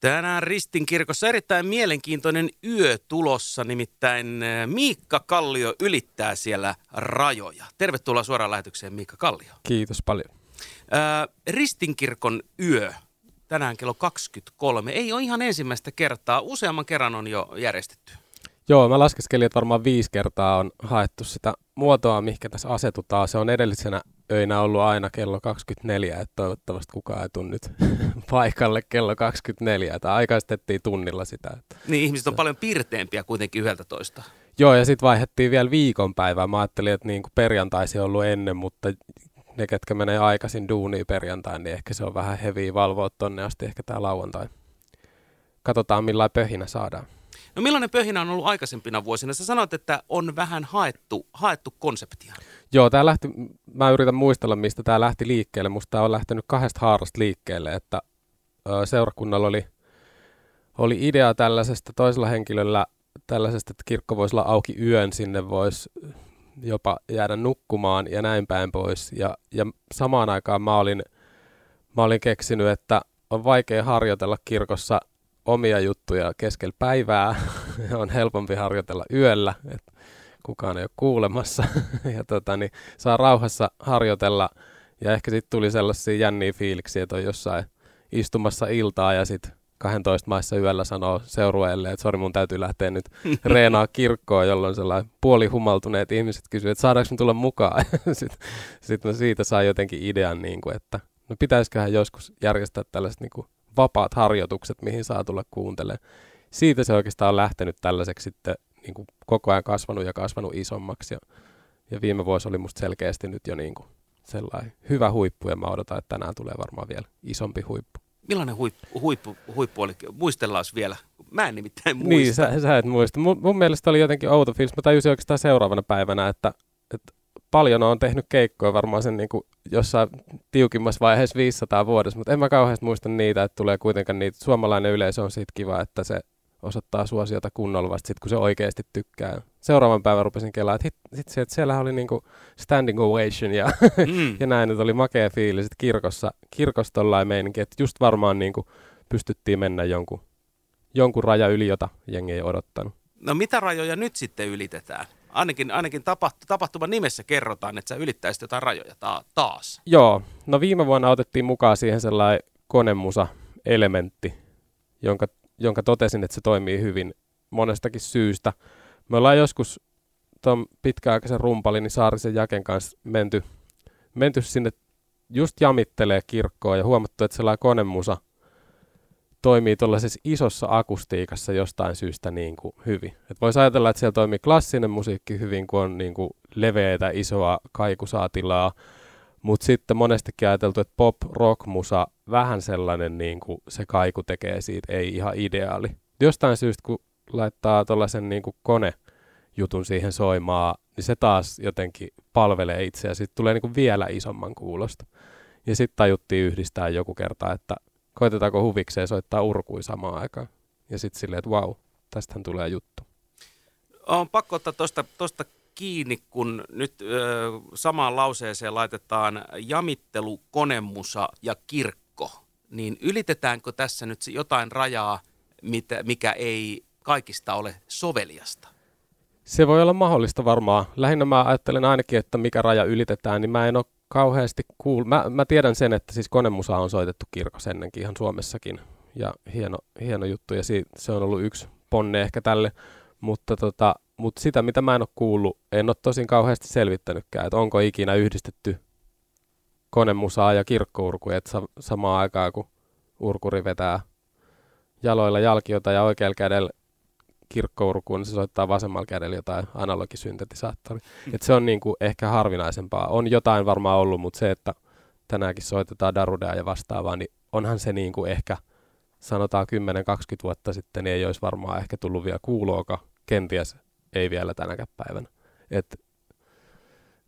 Tänään Ristinkirkossa erittäin mielenkiintoinen yö tulossa, nimittäin eh, Miikka Kallio ylittää siellä rajoja. Tervetuloa suoraan lähetykseen Miikka Kallio. Kiitos paljon. Ää, Ristinkirkon yö, tänään kello 23, ei ole ihan ensimmäistä kertaa, useamman kerran on jo järjestetty. Joo, mä laskeskelin, että varmaan viisi kertaa on haettu sitä muotoa, mihinkä tässä asetutaan. Se on edellisenä öinä ollut aina kello 24, että toivottavasti kukaan ei tule nyt paikalle kello 24. Että aikaistettiin tunnilla sitä. Että Niin ihmiset on paljon pirteempiä kuitenkin yhdeltä toista. Joo, ja sitten vaihdettiin vielä viikonpäivää. Mä ajattelin, että niin kuin perjantaisi on ollut ennen, mutta ne, ketkä menee aikaisin duuniin perjantain, niin ehkä se on vähän heviä valvoa tonne asti ehkä tää lauantai. Katsotaan millainen pöhinä saadaan. No millainen pöhinä on ollut aikaisempina vuosina? Sä sanoit, että on vähän haettu, haettu konseptia. Joo, tää lähti, mä yritän muistella, mistä tämä lähti liikkeelle. Musta tää on lähtenyt kahdesta haarasta liikkeelle, että seurakunnalla oli, oli idea tällaisesta toisella henkilöllä tällaisesta, että kirkko voisi olla auki yön, sinne voisi jopa jäädä nukkumaan ja näin päin pois. Ja, ja samaan aikaan mä olin, mä olin keksinyt, että on vaikea harjoitella kirkossa omia juttuja keskellä päivää. on helpompi harjoitella yöllä, että kukaan ei ole kuulemassa. ja tota, niin saa rauhassa harjoitella. Ja ehkä sitten tuli sellaisia jänniä fiiliksiä, että on jossain istumassa iltaa ja sitten 12 maissa yöllä sanoo seurueelle, että sori mun täytyy lähteä nyt reenaa kirkkoon, jolloin sellainen puolihumaltuneet ihmiset kysyvät, että saadaanko me tulla mukaan. sitten sit mä siitä sain jotenkin idean, niin kuin, että no pitäisiköhän joskus järjestää tällaiset niin kuin vapaat harjoitukset, mihin saa tulla kuuntelemaan. Siitä se oikeastaan on lähtenyt tällaiseksi sitten niin kuin koko ajan kasvanut ja kasvanut isommaksi. Ja, ja viime vuosi oli musta selkeästi nyt jo niin kuin sellainen hyvä huippu ja mä odotan, että tänään tulee varmaan vielä isompi huippu. Millainen huippu, huippu, huippu oli? Muistellaan vielä. Mä en nimittäin muista. Niin, sä, sä et muista. Mun, mun mielestä oli jotenkin outo fiilis. Mä tajusin oikeastaan seuraavana päivänä, että, että paljon on tehnyt keikkoja varmaan sen niin kuin jossain tiukimmassa vaiheessa 500 vuodessa, mutta en mä kauheasti muista niitä, että tulee kuitenkaan niitä. Suomalainen yleisö on siitä kiva, että se osoittaa suosiota kunnolla vasta sit, kun se oikeasti tykkää. Seuraavan päivän rupesin kelaa, että, hit, sit se, että siellä oli niinku standing ovation ja, Mm. ja näin, että oli makea fiilis, että kirkossa, kirkossa tollain meininki, että just varmaan niinku pystyttiin mennä jonkun, jonkun raja yli, jota jengi ei odottanut. No mitä rajoja nyt sitten ylitetään? Ainakin, ainakin tapaht- tapahtuman nimessä kerrotaan, että sä ylittäisit jotain rajoja ta- taas. Joo, no viime vuonna otettiin mukaan siihen sellainen konemusa-elementti, jonka, jonka totesin, että se toimii hyvin monestakin syystä. Me ollaan joskus tuon pitkäaikaisen rumpalin Saarisen Jaken kanssa menty, menty sinne just jamittelee kirkkoa ja huomattu, että sellainen konemusa toimii tuollaisessa isossa akustiikassa jostain syystä niin kuin hyvin. Et voisi ajatella, että siellä toimii klassinen musiikki hyvin, kun on niin kuin leveätä, isoa kaikusatilaa, mutta sitten monestikin ajateltu, että pop-rock-musa, vähän sellainen niin kuin se kaiku tekee siitä, ei ihan ideaali. Jostain syystä, kun laittaa tuollaisen niin kuin konejutun siihen soimaan, niin se taas jotenkin palvelee itseä. Sitten tulee niin kuin vielä isomman kuulosta. Ja sitten tajuttiin yhdistää joku kerta, että koitetaanko huvikseen soittaa urkui samaan aikaan. Ja sitten silleen, että vau, tästähän tulee juttu. On pakko ottaa tuosta tosta kiinni, kun nyt ö, samaan lauseeseen laitetaan jamittelu, konemusa ja kirkko. Niin ylitetäänkö tässä nyt jotain rajaa, mitä, mikä ei kaikista ole soveliasta? Se voi olla mahdollista varmaan. Lähinnä mä ajattelen ainakin, että mikä raja ylitetään, niin mä en ole kauheasti kuul... Mä, mä tiedän sen, että siis konemusa on soitettu kirkossa ennenkin ihan Suomessakin. Ja hieno, hieno juttu, ja si- se on ollut yksi ponne ehkä tälle. Mutta tota, mut sitä, mitä mä en ole kuullut, en ole tosin kauheasti selvittänytkään, että onko ikinä yhdistetty konemusaa ja kirkkourkuja, että sa- samaan aikaan kun urkuri vetää jaloilla jalkiota ja oikealla kädellä kirkkourkuun, niin se soittaa vasemmalla kädellä jotain analogisyntetisaattori. Et se on niinku ehkä harvinaisempaa. On jotain varmaan ollut, mutta se, että tänäänkin soitetaan darudea ja vastaavaa, niin onhan se niinku ehkä sanotaan 10-20 vuotta sitten, niin ei olisi varmaan ehkä tullut vielä kuuloakaan. Kenties ei vielä tänäkään päivänä. Et,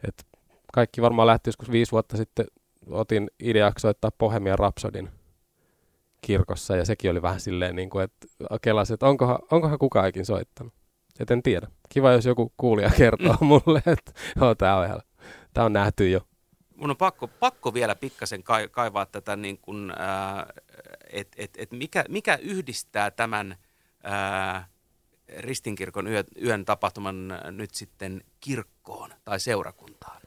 et kaikki varmaan lähti joskus viisi vuotta sitten, otin ideaksi soittaa Bohemian Rhapsodin kirkossa ja sekin oli vähän silleen, niin kuin, että kelasin, että onkohan, onkohan kukaan ikin soittanut. Et en tiedä. Kiva, jos joku kuulija kertoo mulle, että joo, tämä on, ihan, tää on nähty jo. mun on pakko, pakko vielä pikkasen kaivaa tätä, niin kuin, että et, et mikä, mikä yhdistää tämän ää, Ristinkirkon yö, yön tapahtuman nyt sitten kirkkoon tai seurakuntaan?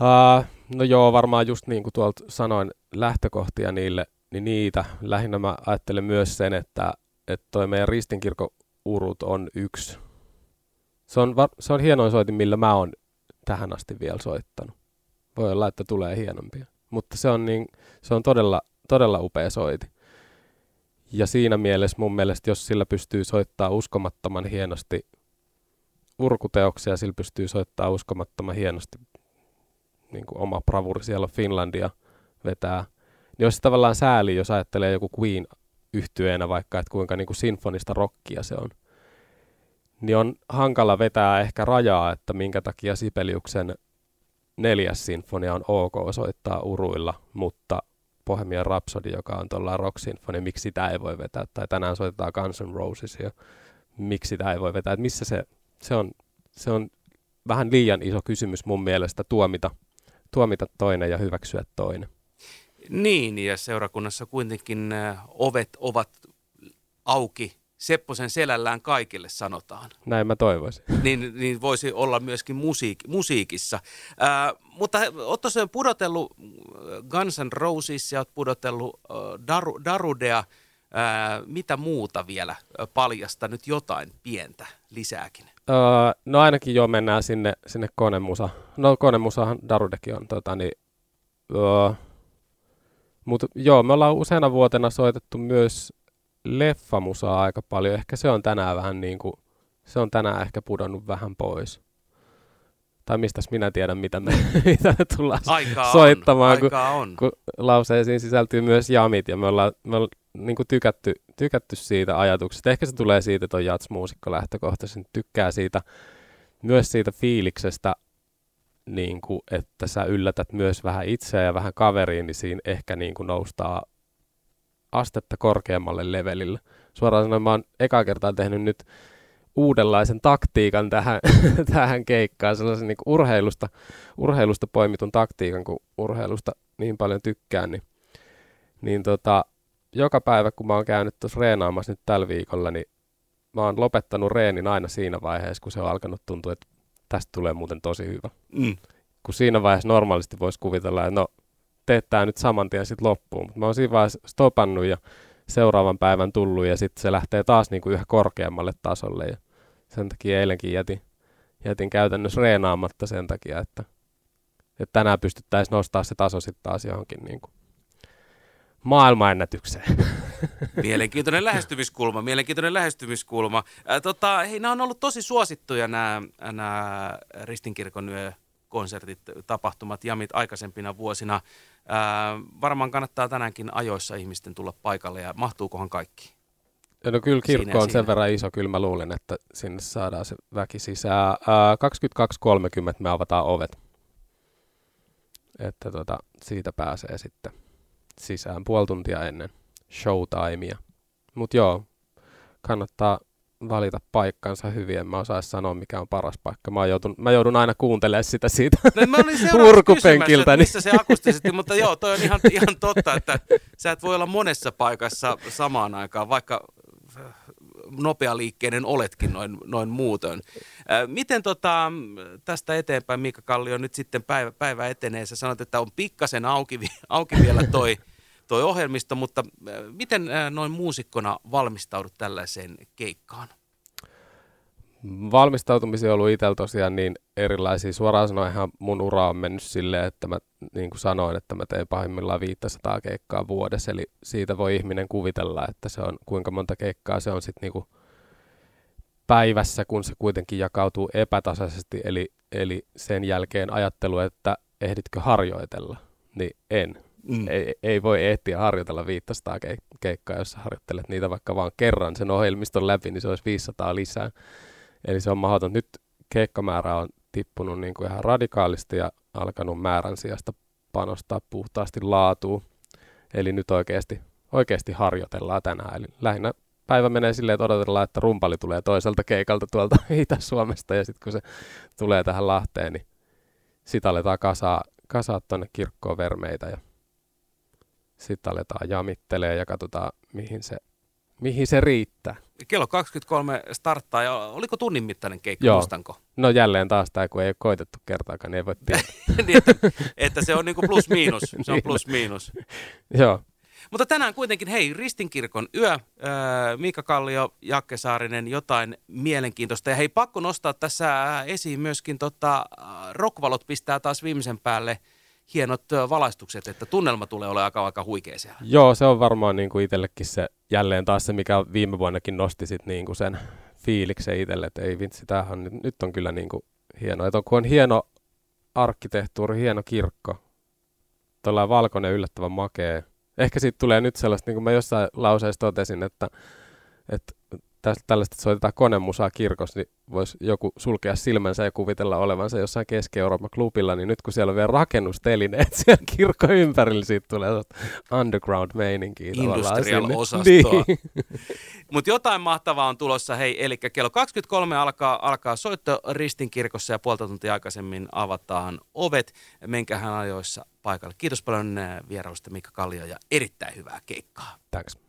Uh, no joo, varmaan just niin kuin tuolta sanoin, lähtökohtia niille, niin niitä. Lähinnä mä ajattelen myös sen, että, että toi meidän Ristinkirkon urut on yksi. Se on, se on hienoin soitin, millä mä oon tähän asti vielä soittanut. Voi olla, että tulee hienompia. Mutta se on, niin, se on todella, todella upea soiti. Ja siinä mielessä mun mielestä, jos sillä pystyy soittaa uskomattoman hienosti urkuteoksia, sillä pystyy soittaa uskomattoman hienosti niin kuin oma bravuri siellä Finlandia vetää, niin olisi tavallaan sääli, jos ajattelee joku Queen yhtyeenä vaikka, että kuinka niin kuin sinfonista rockia se on. Niin on hankala vetää ehkä rajaa, että minkä takia Sibeliuksen neljäs sinfonia on ok soittaa uruilla, mutta Bohemian Rhapsody, joka on tuolla rock sinfonia, miksi sitä ei voi vetää, tai tänään soitetaan Guns N' Roses, ja miksi sitä ei voi vetää, että missä se, se on, se on vähän liian iso kysymys mun mielestä tuomita, tuomita toinen ja hyväksyä toinen. Niin, ja seurakunnassa kuitenkin ovet ovat auki Sepposen selällään kaikille, sanotaan. Näin mä toivoisin. Niin, niin voisi olla myöskin musiik, musiikissa. Ää, mutta oot tosiaan pudotellut Guns N' Roses ja oot pudotellut äh, Daru, Darudea. Ää, mitä muuta vielä paljasta nyt jotain pientä lisääkin? Öö, no ainakin jo mennään sinne, sinne konemusa. No konemusahan Darudekin on. Tota, niin, öö, mutta joo, me ollaan useana vuotena soitettu myös leffamusaa aika paljon. Ehkä se on tänään vähän niin kuin, se on tänään ehkä pudonnut vähän pois. Tai mistäs minä tiedän, mitä me, mitä me tullaan Aikaa soittamaan, on, kun, on. kun lauseisiin sisältyy myös jamit ja me ollaan, me ollaan niin kuin tykätty, tykätty siitä ajatuksesta. Ehkä se tulee siitä, että on jatsmuusikko lähtökohtaisesti, tykkää siitä, myös siitä fiiliksestä, niin kuin, että sä yllätät myös vähän itseä ja vähän kaveriin, niin siinä ehkä niin kuin noustaa astetta korkeammalle levelille. Suoraan sanoen mä oon eka kertaa tehnyt nyt uudenlaisen taktiikan tähän, tähän keikkaan, sellaisen niin urheilusta, urheilusta poimitun taktiikan, kun urheilusta niin paljon tykkään, niin, niin tota, joka päivä, kun mä oon käynyt tuossa reenaamassa nyt tällä viikolla, niin mä oon lopettanut reenin aina siinä vaiheessa, kun se on alkanut tuntua, että tästä tulee muuten tosi hyvä. Mm. Kun siinä vaiheessa normaalisti voisi kuvitella, että no teet tämä nyt saman tien sitten loppuun. Mutta mä oon siinä vaiheessa stopannut ja seuraavan päivän tullut ja sitten se lähtee taas niinku yhä korkeammalle tasolle. Ja sen takia eilenkin jätin, jätin käytännössä reenaamatta sen takia, että, että tänään pystyttäisiin nostaa se taso sitten taas johonkin niinku maailmanennätykseen. Mielenkiintoinen lähestymiskulma, mielenkiintoinen lähestymiskulma. Ää, tota, hei, nämä on ollut tosi suosittuja nämä, nämä Ristinkirkon yö konsertit, tapahtumat, jamit aikaisempina vuosina. Ää, varmaan kannattaa tänäänkin ajoissa ihmisten tulla paikalle ja mahtuukohan kaikki? No kyllä kirkko siinä on siinä. sen verran iso, kyllä mä luulen, että sinne saadaan se väki sisään. 22.30 me avataan ovet. Että tota, siitä pääsee sitten sisään puoli tuntia ennen showtimea. Mutta joo, kannattaa valita paikkansa hyvin. En mä osaisi sanoa, mikä on paras paikka. Mä, joudun, mä joudun aina kuuntelemaan sitä siitä no, mä urkupenkiltä. Niin... missä se akustisesti, mutta joo, toi on ihan, ihan totta, että sä et voi olla monessa paikassa samaan aikaan, vaikka nopealiikkeinen oletkin noin, noin muutoin. Miten tota, tästä eteenpäin, Mika Kallio, nyt sitten päivä, päivä etenee? Sä sanot, että on pikkasen auki, auki vielä toi toi ohjelmisto, mutta miten noin muusikkona valmistaudut tällaiseen keikkaan? Valmistautumisia on ollut itsellä tosiaan niin erilaisia. Suoraan sanoen mun ura on mennyt silleen, että mä niin kuin sanoin, että mä teen pahimmillaan 500 keikkaa vuodessa. Eli siitä voi ihminen kuvitella, että se on kuinka monta keikkaa se on sitten niin kuin päivässä, kun se kuitenkin jakautuu epätasaisesti. Eli, eli sen jälkeen ajattelu, että ehditkö harjoitella, niin en. Mm. Ei, ei voi ehtiä harjoitella 500 keikkaa, jos harjoittelet niitä vaikka vain kerran sen ohjelmiston läpi, niin se olisi 500 lisää. Eli se on mahdoton. Nyt keikkamäärä on tippunut niin kuin ihan radikaalisti ja alkanut määrän sijasta panostaa puhtaasti laatuun. Eli nyt oikeasti, oikeasti harjoitellaan tänään. Eli lähinnä päivä menee silleen, että odotellaan, että rumpali tulee toiselta keikalta tuolta Itä-Suomesta ja sitten kun se tulee tähän Lahteen, niin sitä aletaan kasaa, kasaa tuonne kirkkoon vermeitä ja sitten aletaan jamittelee ja katsotaan, mihin se, mihin se riittää. Kello 23 starttaa ja oliko tunnin mittainen keikka, Joo. muistanko? No jälleen taas tämä, kun ei ole koitettu kertaakaan, niin ei voi tietää. niin, että, että, se on niinku plus miinus. Se on Niin. plus miinus. Joo, Mutta tänään kuitenkin, hei, Ristinkirkon yö, äh, Miika Kallio, Jakke Saarinen, jotain mielenkiintoista. Ja hei, pakko nostaa tässä esiin myöskin, tota, Rockvalot pistää taas viimeisen päälle hienot valaistukset, että tunnelma tulee olemaan aika, aika huikea siellä. Joo, se on varmaan niin kuin itsellekin se jälleen taas se, mikä viime vuonnakin nosti sit niin kuin sen fiiliksen itselle, että ei vitsi, tämähän nyt, nyt on kyllä niin kuin hieno. Että on, kun on hieno arkkitehtuuri, hieno kirkko, tuollainen valkoinen yllättävän makea. Ehkä siitä tulee nyt sellaista, niin kuin mä jossain lauseessa totesin, että, että tällaista, että soitetaan konemusaa kirkossa, niin voisi joku sulkea silmänsä ja kuvitella olevansa jossain Keski-Euroopan klubilla, niin nyt kun siellä on vielä rakennustelineet siellä kirkon ympärillä, siitä tulee underground-meininkiä. Industrial-osastoa. Niin. Mutta jotain mahtavaa on tulossa, hei, eli kello 23 alkaa, alkaa soitto Ristinkirkossa ja puolta tuntia aikaisemmin avataan ovet. Menkähän ajoissa paikalle. Kiitos paljon äh, vierailusta Mikka Kallio ja erittäin hyvää keikkaa. Thanks.